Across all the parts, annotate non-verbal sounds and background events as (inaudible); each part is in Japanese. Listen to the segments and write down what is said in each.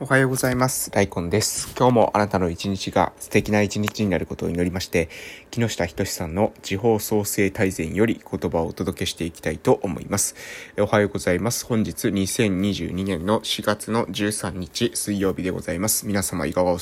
おはようございます。ライコンです。今日もあなたの一日が素敵な一日になることを祈りまして、木下仁さんの地方創生大全より言葉をお届けしていきたいと思います。おはようございます。本日2022年の4月の13日水曜日でございます。皆様いかがお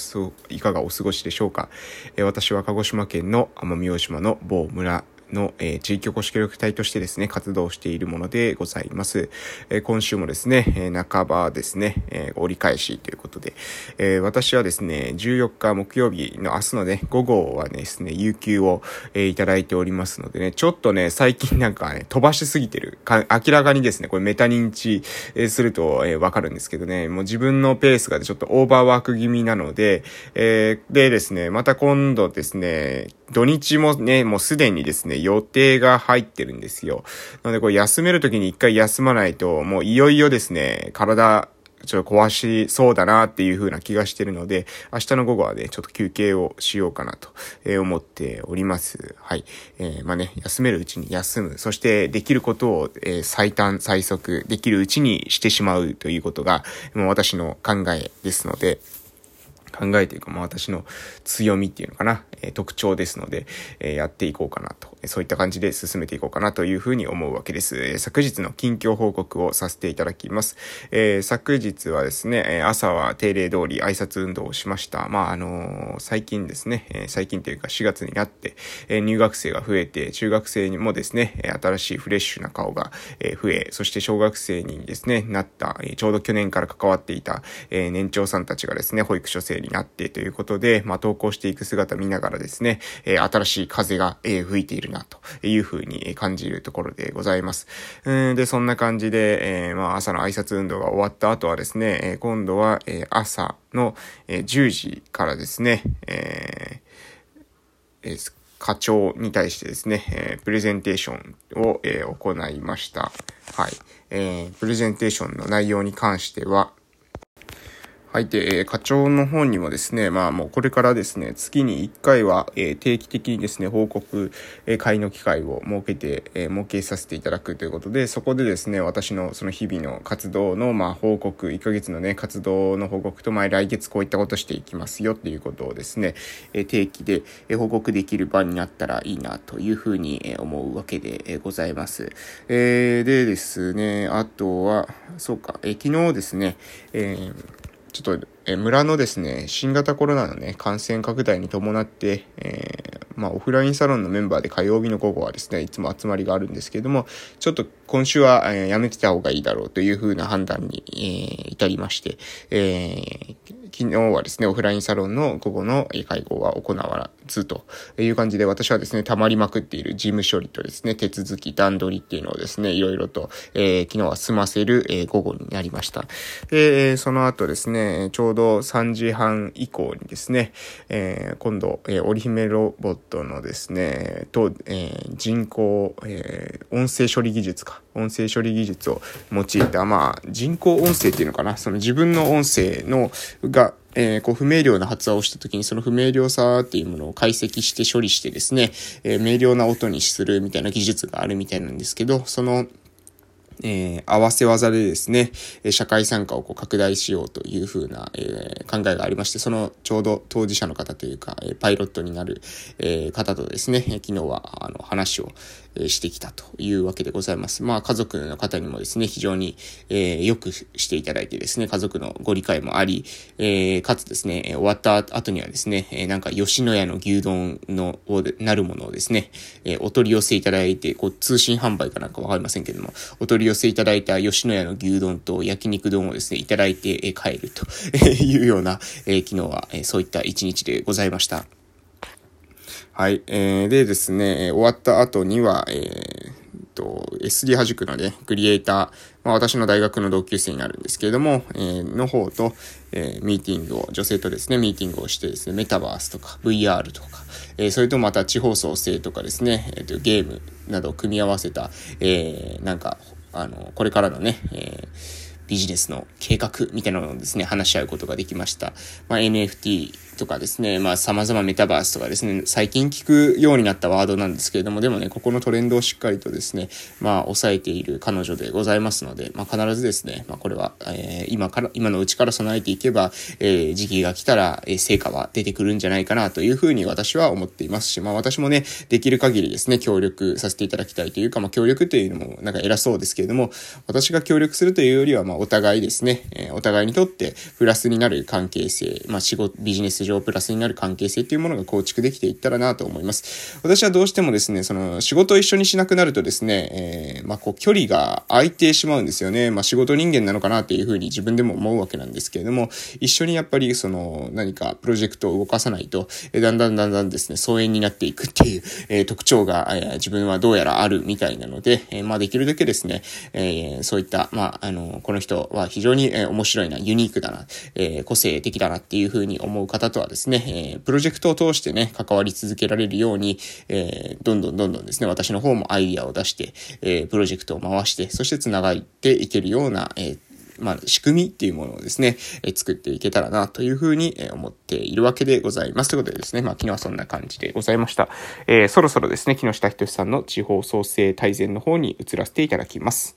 いかがお過ごしでしょうか？私は鹿児島県の奄美大島の某村の、え、地域おこし協力隊としてですね、活動しているものでございます。え、今週もですね、え、半ばですね、え折り返しということで、え私はですね、14日木曜日の明日のね、午後はですね、有給を、えいただいておりますのでね、ちょっとね、最近なんかね、飛ばしすぎてる。か明らかにですね、これメタ認知、えすると、えわかるんですけどね、もう自分のペースがちょっとオーバーワーク気味なので、えでですね、また今度ですね、土日もね、もうすでにですね、予定が入ってるんですよ。なので、これ休めるときに一回休まないと、もういよいよですね、体、ちょっと壊しそうだなっていう風な気がしてるので、明日の午後はね、ちょっと休憩をしようかなと、思っております。はい。えー、まあね、休めるうちに休む。そしてできることを、えー、最短最速できるうちにしてしまうということが、もう私の考えですので、考えというか、まあ私の強みっていうのかな、えー、特徴ですので、えー、やっていこうかなと、そういった感じで進めていこうかなというふうに思うわけです。えー、昨日の近況報告をさせていただきます。え昨日はですね、朝は定例通り挨拶運動をしました。まああの最近ですね、え最近というか4月になって、え入学生が増えて、中学生にもですね、新しいフレッシュな顔が、え増え、そして小学生にですね、なった、えちょうど去年から関わっていた、え年長さんたちがですね、保育所生になってということで、まあ、投稿していく姿見ながらですね、え新しい風が、え吹いているな、というふうに感じるところでございます。うんで、そんな感じで、えー、まあ、朝の挨拶運動が終わった後はですね、え今度は、え朝の、え10時からですね、えー、課長に対してですね、えー、プレゼンテーションを、えー、行いました。はい。えー、プレゼンテーションの内容に関しては、はい。で、えー、課長の方にもですね、まあもうこれからですね、月に1回は、えー、定期的にですね、報告、えー、会の機会を設けて、えー、設けさせていただくということで、そこでですね、私のその日々の活動の、まあ報告、1ヶ月のね、活動の報告と、まあ来月こういったことしていきますよっていうことをですね、えー、定期で、えー、報告できる場になったらいいなというふうに、えー、思うわけで、え、ございます。えー、でですね、あとは、そうか、えー、昨日ですね、えーちょっと、え村のですね、新型コロナのね、感染拡大に伴って、えー、まあ、オフラインサロンのメンバーで火曜日の午後はですね、いつも集まりがあるんですけれども、ちょっと今週は、えー、やめてた方がいいだろうというふうな判断に、えー、至りまして、えー、昨日はですね、オフラインサロンの午後の会合は行わずという感じで、私はですね、溜まりまくっている事務処理とですね、手続き、段取りっていうのをですね、いろいろと、えー、昨日は済ませる、えー、午後になりました。で、その後ですね、ちょうど3時半以降にですね、えー、今度、えー、織姫ロボットのですね、と、えー、人工、えー、音声処理技術か、音声処理技術を用いた、まあ、人工音声っていうのかな、その自分の音声の、が、えー、こう不明瞭な発話をした時にその不明瞭さっていうものを解析して処理してですね、えー、明瞭な音にするみたいな技術があるみたいなんですけど、その、えー、合わせ技でですね、社会参加をこう拡大しようというふうな、えー、考えがありまして、そのちょうど当事者の方というか、パイロットになる、えー、方とですね、昨日はあの話をしてきたというわけでございます。まあ家族の方にもですね、非常に、えー、よくしていただいてですね、家族のご理解もあり、えー、かつですね、終わった後にはですね、えなんか吉野家の牛丼の、なるものをですね、えお取り寄せいただいて、こう通信販売かなんかわかりませんけども、お取り寄せいただいた吉野家の牛丼と焼肉丼をですね、いただいて帰るというような、え昨日は、えそういった一日でございました。はい。えー、でですね、終わった後には、えー、と、SD はじくのね、クリエイター、まあ私の大学の同級生になるんですけれども、えー、の方と、えー、ミーティングを、女性とですね、ミーティングをしてですね、メタバースとか VR とか、えー、それとまた地方創生とかですね、えー、とゲームなどを組み合わせた、えー、なんか、あの、これからのね、えービジネスの計画みたいなのをですね、話し合うことができました。まあ、NFT とかですね、まあ様々メタバースとかですね、最近聞くようになったワードなんですけれども、でもね、ここのトレンドをしっかりとですね、まあ抑えている彼女でございますので、まあ必ずですね、まあこれは、えー、今から、今のうちから備えていけば、えー、時期が来たら、えー、成果は出てくるんじゃないかなというふうに私は思っていますし、まあ私もね、できる限りですね、協力させていただきたいというか、まあ協力というのもなんか偉そうですけれども、私が協力するというよりは、まあお互いですね、えー、お互いにとってプラスになる関係性、まあ仕事、ビジネス上プラスになる関係性っていうものが構築できていったらなと思います。私はどうしてもですね、その仕事を一緒にしなくなるとですね、えー、まあ、こう距離が空いてしまうんですよね。まあ、仕事人間なのかなっていうふうに自分でも思うわけなんですけれども、一緒にやっぱりその何かプロジェクトを動かさないと、えー、だんだんだんだんですね、疎遠になっていくっていう、えー、特徴が、えー、自分はどうやらあるみたいなので、えー、まあ、できるだけですね、えー、そういった、まあ、あの、この人は非常に、えー、面白いな、ユニークだな、えー、個性的だなっていうふうに思う方ととはですね、えー、プロジェクトを通してね、関わり続けられるように、えー、どんどんどんどんですね、私の方もアイディアを出して、えー、プロジェクトを回して、そして繋がっていけるような、えまあ、仕組みっていうものをですね、え作っていけたらなというふうに、思っているわけでございます。ということでですね、まあ、昨日はそんな感じでございました。えー、そろそろですね、木下仁さんの地方創生大全の方に移らせていただきます。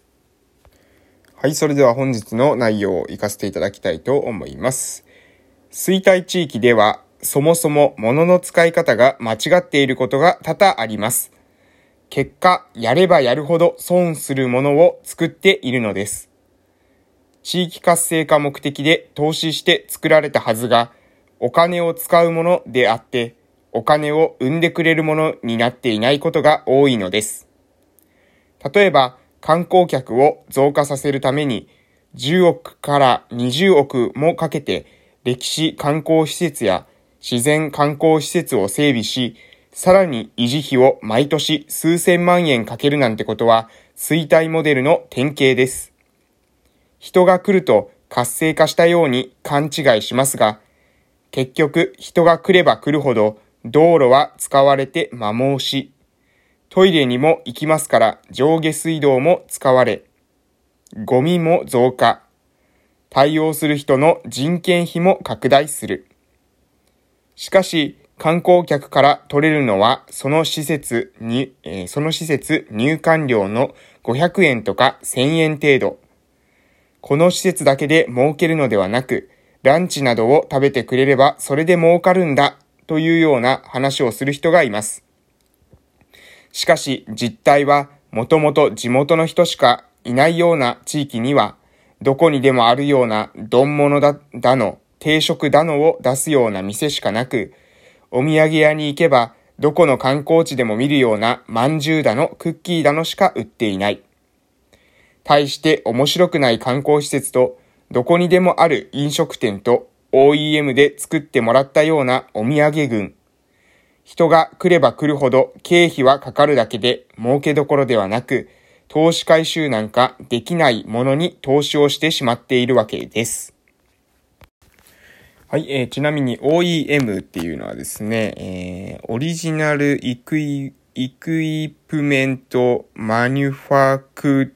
はい、それでは本日の内容を活かせていただきたいと思います。衰退地域ではそもそも物の使い方が間違っていることが多々あります。結果、やればやるほど損するものを作っているのです。地域活性化目的で投資して作られたはずが、お金を使うものであって、お金を生んでくれるものになっていないことが多いのです。例えば、観光客を増加させるために、10億から20億もかけて、歴史観光施設や自然観光施設を整備し、さらに維持費を毎年数千万円かけるなんてことは衰退モデルの典型です。人が来ると活性化したように勘違いしますが、結局人が来れば来るほど道路は使われて摩耗し、トイレにも行きますから上下水道も使われ、ゴミも増加、対応する人の人件費も拡大する。しかし、観光客から取れるのは、その施設に、えー、その施設入館料の500円とか1000円程度。この施設だけで儲けるのではなく、ランチなどを食べてくれればそれで儲かるんだというような話をする人がいます。しかし実態はもともと地元の人しかいないような地域には、どこにでもあるような丼物だ、だの、定食だのを出すような店しかなく、お土産屋に行けば、どこの観光地でも見るような饅頭だのクッキーだのしか売っていない。対して面白くない観光施設と、どこにでもある飲食店と OEM で作ってもらったようなお土産群。人が来れば来るほど経費はかかるだけで儲けどころではなく、投資回収なんかできないものに投資をしてしまっているわけです。はい、えー、ちなみに OEM っていうのはですね、えー、オリジナルイクイ、イクイプメントマニュファク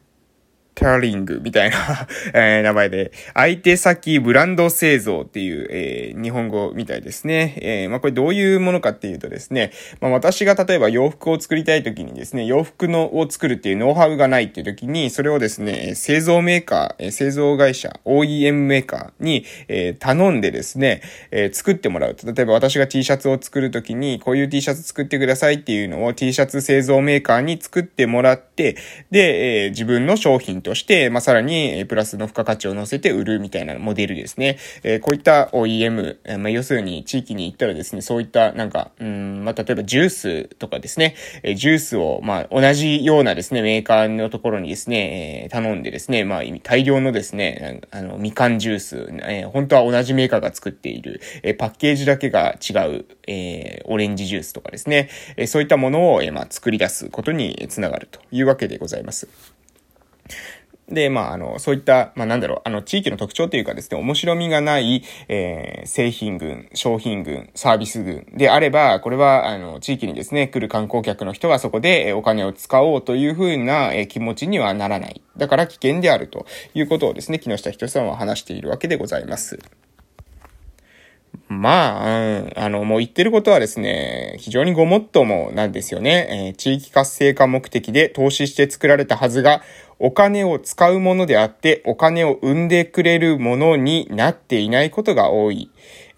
タリングみたいな (laughs) えー、名前で、相手先ブランド製造っていう、えー、日本語みたいですね。えー、まあ、これどういうものかっていうとですね、まあ、私が例えば洋服を作りたい時にですね、洋服のを作るっていうノウハウがないっていう時に、それをですね、製造メーカー、製造会社、OEM メーカーに、えー、頼んでですね、えー、作ってもらうと。例えば私が T シャツを作る時に、こういう T シャツ作ってくださいっていうのを T シャツ製造メーカーに作ってもらって、で、えー、自分の商品として、まあ、さらに、プラスの付加価値を乗せて売るみたいなモデルですね。えー、こういった OEM、まあ、要するに地域に行ったらですね、そういったなんか、うん、まあ、例えばジュースとかですね、えジュースを、まあ、同じようなですね、メーカーのところにですね、え、頼んでですね、まあ、大量のですね、あの、みかんジュース、えー、本当は同じメーカーが作っている、え、パッケージだけが違う、えー、オレンジジュースとかですね、え、そういったものを、え、まあ、作り出すことにつながるというわけでございます。で、まあ、あの、そういった、まあ、なんだろう、あの、地域の特徴というかですね、面白みがない、えー、製品群、商品群、サービス群であれば、これは、あの、地域にですね、来る観光客の人がそこでお金を使おうというふうな、え気持ちにはならない。だから危険であるということをですね、木下仁さんは話しているわけでございます。まあ、あの、もう言ってることはですね、非常にごもっともなんですよね。えー、地域活性化目的で投資して作られたはずが、お金を使うものであって、お金を生んでくれるものになっていないことが多い。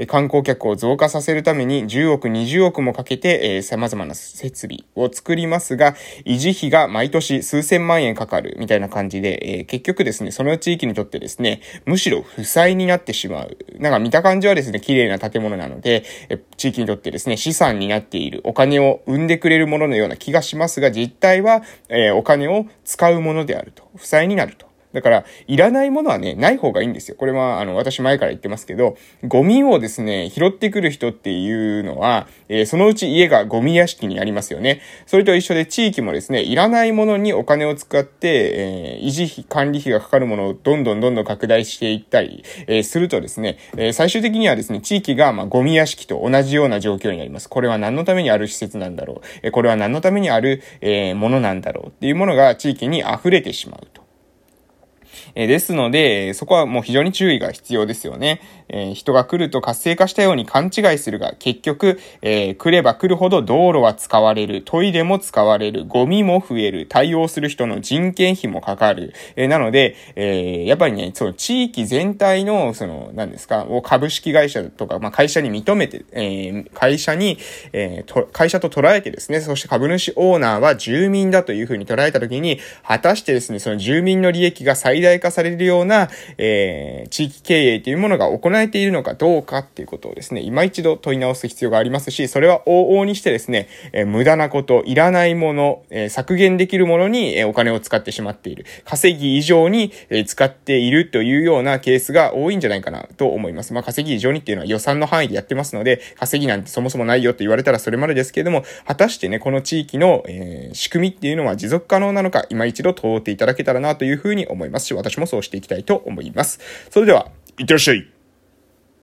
観光客を増加させるために10億、20億もかけて、えー、様々な設備を作りますが、維持費が毎年数千万円かかるみたいな感じで、えー、結局ですね、その地域にとってですね、むしろ負債になってしまう。なんか見た感じはですね、綺麗な建物なので、え地域にとってですね、資産になっている、お金を生んでくれるもののような気がしますが、実態は、え、お金を使うものであると。負債になると。だから、いらないものはね、ない方がいいんですよ。これは、あの、私前から言ってますけど、ゴミをですね、拾ってくる人っていうのは、えー、そのうち家がゴミ屋敷になりますよね。それと一緒で地域もですね、いらないものにお金を使って、えー、維持費、管理費がかかるものをどんどんどんどん拡大していったり、えー、するとですね、え最終的にはですね、地域が、まあ、ゴミ屋敷と同じような状況になります。これは何のためにある施設なんだろう。えこれは何のためにある、えものなんだろうっていうものが地域に溢れてしまう。えですので、そこはもう非常に注意が必要ですよね。えー、人が来ると活性化したように勘違いするが、結局、えー、来れば来るほど道路は使われる、トイレも使われる、ゴミも増える、対応する人の人件費もかかる。えー、なので、えー、やっぱりね、その地域全体の、その、何ですか、を株式会社とか、まあ、会社に認めて、えー、会社に、えー、と、会社と捉えてですね、そして株主オーナーは住民だというふうに捉えたときに、果たしてですね、その住民の利益が最大大化されるような、えー、地域経営というものが行えているのかどうかっていうことをですね、今一度問い直す必要がありますし、それは往々にしてですね、えー、無駄なこと、いらないもの、えー、削減できるものに、え、お金を使ってしまっている。稼ぎ以上に、え、使っているというようなケースが多いんじゃないかなと思います。まあ、稼ぎ以上にっていうのは予算の範囲でやってますので、稼ぎなんてそもそもないよと言われたらそれまでですけれども、果たしてね、この地域の、え、仕組みっていうのは持続可能なのか、今一度問うていただけたらなというふうに思います、私もそうしていきたいと思います。それでは、いってらっしゃい